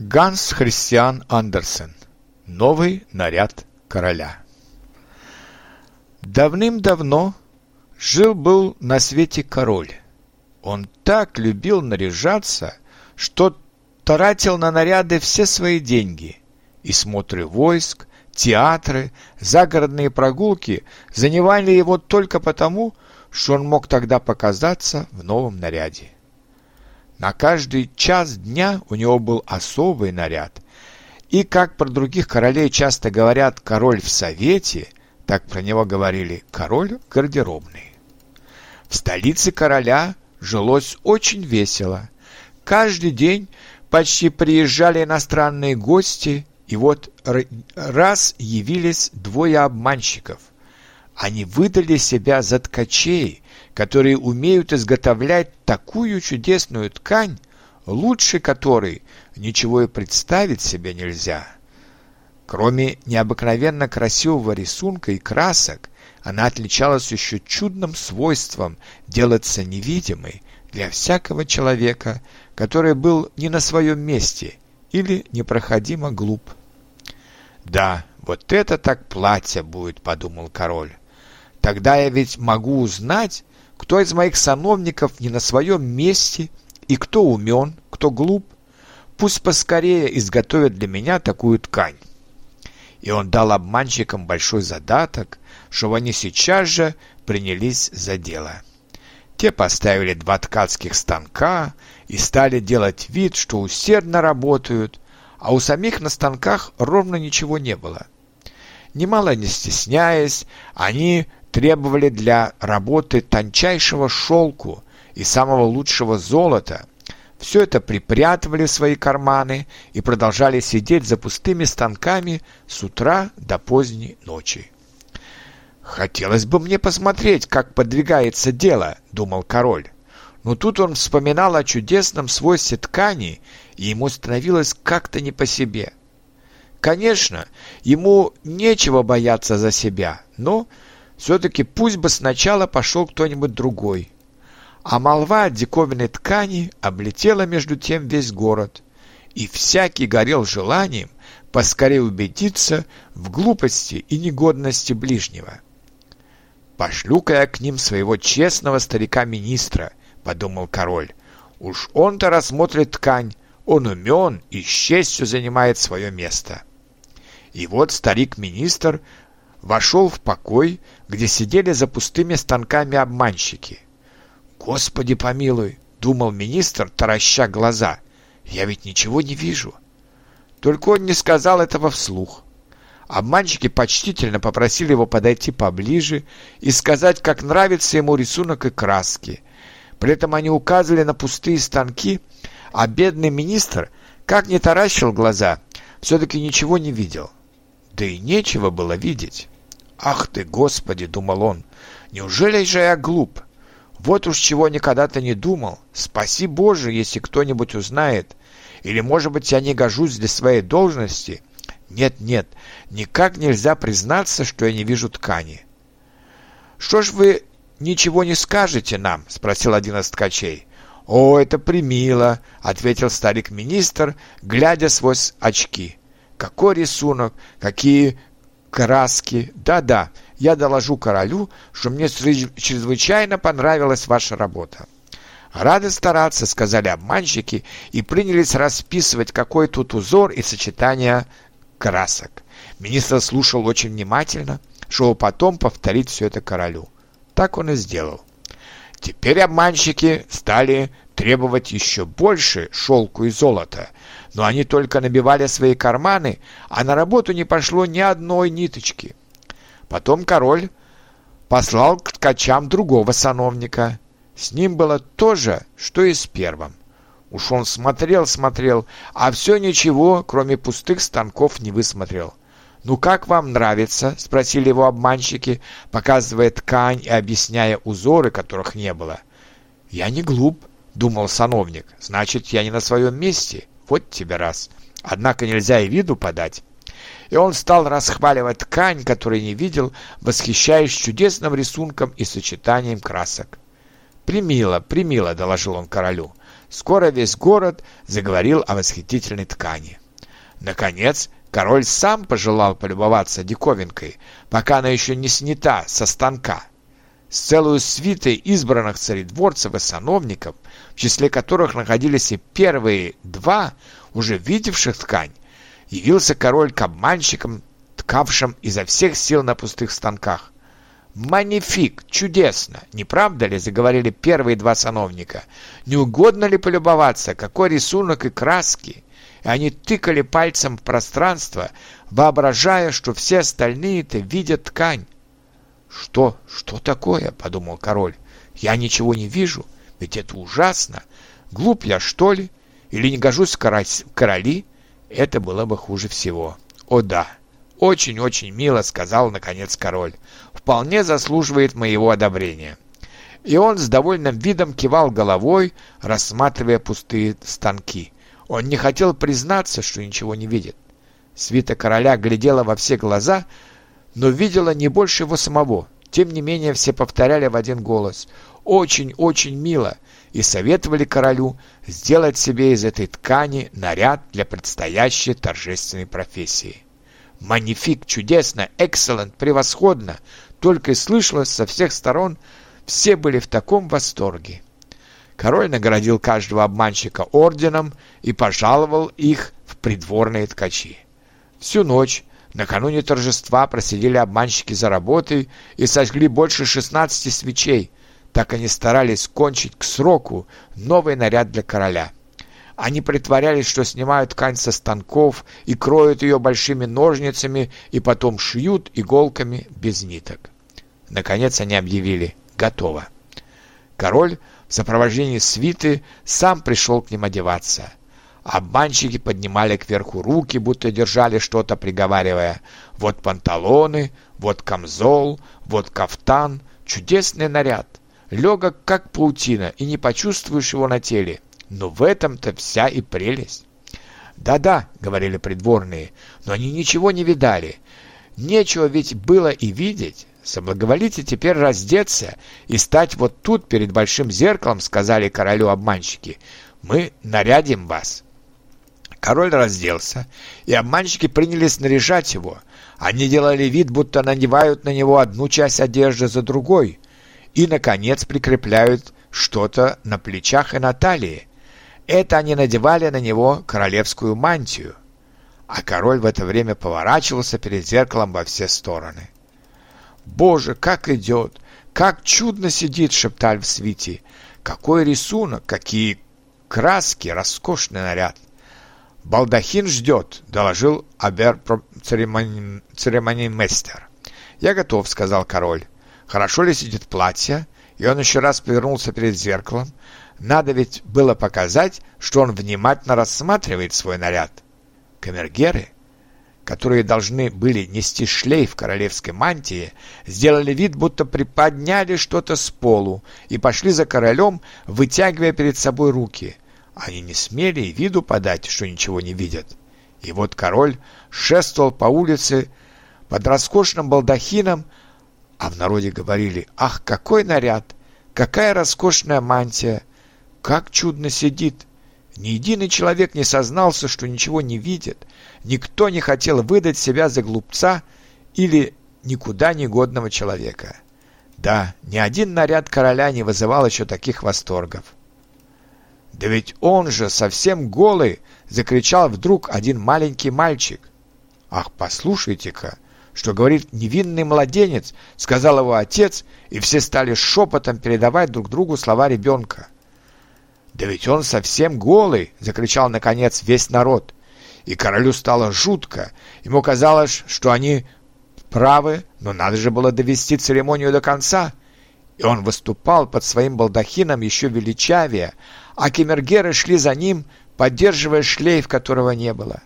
Ганс Христиан Андерсен. Новый наряд короля. Давным-давно жил-был на свете король. Он так любил наряжаться, что тратил на наряды все свои деньги. И смотры войск, театры, загородные прогулки занимали его только потому, что он мог тогда показаться в новом наряде. На каждый час дня у него был особый наряд. И как про других королей часто говорят «король в совете», так про него говорили «король гардеробный». В столице короля жилось очень весело. Каждый день почти приезжали иностранные гости, и вот раз явились двое обманщиков. Они выдали себя за ткачей, которые умеют изготовлять такую чудесную ткань, лучше которой ничего и представить себе нельзя. Кроме необыкновенно красивого рисунка и красок, она отличалась еще чудным свойством делаться невидимой для всякого человека, который был не на своем месте или непроходимо глуп. «Да, вот это так платье будет», — подумал король. «Тогда я ведь могу узнать, кто из моих сановников не на своем месте и кто умен, кто глуп, пусть поскорее изготовят для меня такую ткань. И он дал обманщикам большой задаток, чтобы они сейчас же принялись за дело. Те поставили два ткацких станка и стали делать вид, что усердно работают, а у самих на станках ровно ничего не было. Немало не стесняясь, они требовали для работы тончайшего шелку и самого лучшего золота. Все это припрятывали в свои карманы и продолжали сидеть за пустыми станками с утра до поздней ночи. «Хотелось бы мне посмотреть, как подвигается дело», — думал король. Но тут он вспоминал о чудесном свойстве ткани, и ему становилось как-то не по себе. Конечно, ему нечего бояться за себя, но все-таки пусть бы сначала пошел кто-нибудь другой. А молва о диковинной ткани облетела между тем весь город, и всякий горел желанием поскорее убедиться в глупости и негодности ближнего. «Пошлю-ка я к ним своего честного старика-министра», — подумал король. «Уж он-то рассмотрит ткань, он умен и с честью занимает свое место». И вот старик-министр вошел в покой, где сидели за пустыми станками обманщики. «Господи помилуй!» — думал министр, тараща глаза. «Я ведь ничего не вижу». Только он не сказал этого вслух. Обманщики почтительно попросили его подойти поближе и сказать, как нравится ему рисунок и краски. При этом они указывали на пустые станки, а бедный министр, как не таращил глаза, все-таки ничего не видел. Да и нечего было видеть. «Ах ты, Господи!» — думал он. «Неужели же я глуп? Вот уж чего никогда-то не думал. Спаси Боже, если кто-нибудь узнает. Или, может быть, я не гожусь для своей должности? Нет-нет, никак нельзя признаться, что я не вижу ткани». «Что ж вы ничего не скажете нам?» — спросил один из ткачей. «О, это примило!» — ответил старик-министр, глядя сквозь очки. Какой рисунок, какие краски. Да-да, я доложу королю, что мне чрезвычайно понравилась ваша работа. «Рады стараться», — сказали обманщики и принялись расписывать, какой тут узор и сочетание красок. Министр слушал очень внимательно, чтобы потом повторить все это королю. Так он и сделал. Теперь обманщики стали требовать еще больше шелку и золота, но они только набивали свои карманы, а на работу не пошло ни одной ниточки. Потом король послал к ткачам другого сановника. С ним было то же, что и с первым. Уж он смотрел-смотрел, а все ничего, кроме пустых станков, не высмотрел. «Ну как вам нравится?» — спросили его обманщики, показывая ткань и объясняя узоры, которых не было. «Я не глуп», — думал сановник. «Значит, я не на своем месте. Вот тебе раз. Однако нельзя и виду подать. И он стал расхваливать ткань, которую не видел, восхищаясь чудесным рисунком и сочетанием красок. «Примило, примило», — доложил он королю. Скоро весь город заговорил о восхитительной ткани. Наконец, король сам пожелал полюбоваться диковинкой, пока она еще не снята со станка. С целую свитой избранных царедворцев и сановников, в числе которых находились и первые два, уже видевших ткань, явился король к обманщикам, ткавшим изо всех сил на пустых станках. «Манифик! Чудесно! Не правда ли?» — заговорили первые два сановника. «Не угодно ли полюбоваться? Какой рисунок и краски!» И они тыкали пальцем в пространство, воображая, что все остальные-то видят ткань. «Что? Что такое?» — подумал король. «Я ничего не вижу, ведь это ужасно. Глуп я, что ли? Или не гожусь в короли?» Это было бы хуже всего. «О да!» «Очень-очень мило», — сказал, наконец, король. «Вполне заслуживает моего одобрения». И он с довольным видом кивал головой, рассматривая пустые станки. Он не хотел признаться, что ничего не видит. Свита короля глядела во все глаза, но видела не больше его самого. Тем не менее, все повторяли в один голос «Очень-очень мило!» и советовали королю сделать себе из этой ткани наряд для предстоящей торжественной профессии. Манифик, чудесно, экселент, превосходно. Только и слышалось со всех сторон, все были в таком восторге. Король наградил каждого обманщика орденом и пожаловал их в придворные ткачи. Всю ночь, накануне торжества, просидели обманщики за работой и сожгли больше 16 свечей. Так они старались кончить к сроку новый наряд для короля. Они притворялись, что снимают ткань со станков и кроют ее большими ножницами и потом шьют иголками без ниток. Наконец они объявили «Готово». Король в сопровождении свиты сам пришел к ним одеваться. Обманщики поднимали кверху руки, будто держали что-то, приговаривая «Вот панталоны, вот камзол, вот кафтан, чудесный наряд, легок как паутина, и не почувствуешь его на теле». Но в этом-то вся и прелесть. «Да-да», — говорили придворные, — «но они ничего не видали. Нечего ведь было и видеть. Соблаговолите теперь раздеться и стать вот тут перед большим зеркалом», — сказали королю обманщики. «Мы нарядим вас». Король разделся, и обманщики принялись наряжать его. Они делали вид, будто надевают на него одну часть одежды за другой, и, наконец, прикрепляют что-то на плечах и на талии. Это они надевали на него королевскую мантию, а король в это время поворачивался перед зеркалом во все стороны. «Боже, как идет! Как чудно сидит!» — шептали в свите. «Какой рисунок! Какие краски! Роскошный наряд!» «Балдахин ждет», — доложил Абер церемони... «Я готов», — сказал король. «Хорошо ли сидит платье?» И он еще раз повернулся перед зеркалом, надо ведь было показать, что он внимательно рассматривает свой наряд. Камергеры, которые должны были нести шлейф королевской мантии, сделали вид, будто приподняли что-то с полу и пошли за королем, вытягивая перед собой руки. Они не смели и виду подать, что ничего не видят. И вот король шествовал по улице под роскошным балдахином, а в народе говорили «Ах, какой наряд! Какая роскошная мантия! Как чудно сидит! Ни единый человек не сознался, что ничего не видит. Никто не хотел выдать себя за глупца или никуда негодного человека. Да, ни один наряд короля не вызывал еще таких восторгов. «Да ведь он же совсем голый!» — закричал вдруг один маленький мальчик. «Ах, послушайте-ка, что говорит невинный младенец!» — сказал его отец, и все стали шепотом передавать друг другу слова ребенка. «Да ведь он совсем голый!» — закричал, наконец, весь народ. И королю стало жутко. Ему казалось, что они правы, но надо же было довести церемонию до конца. И он выступал под своим балдахином еще величавее, а кемергеры шли за ним, поддерживая шлейф, которого не было.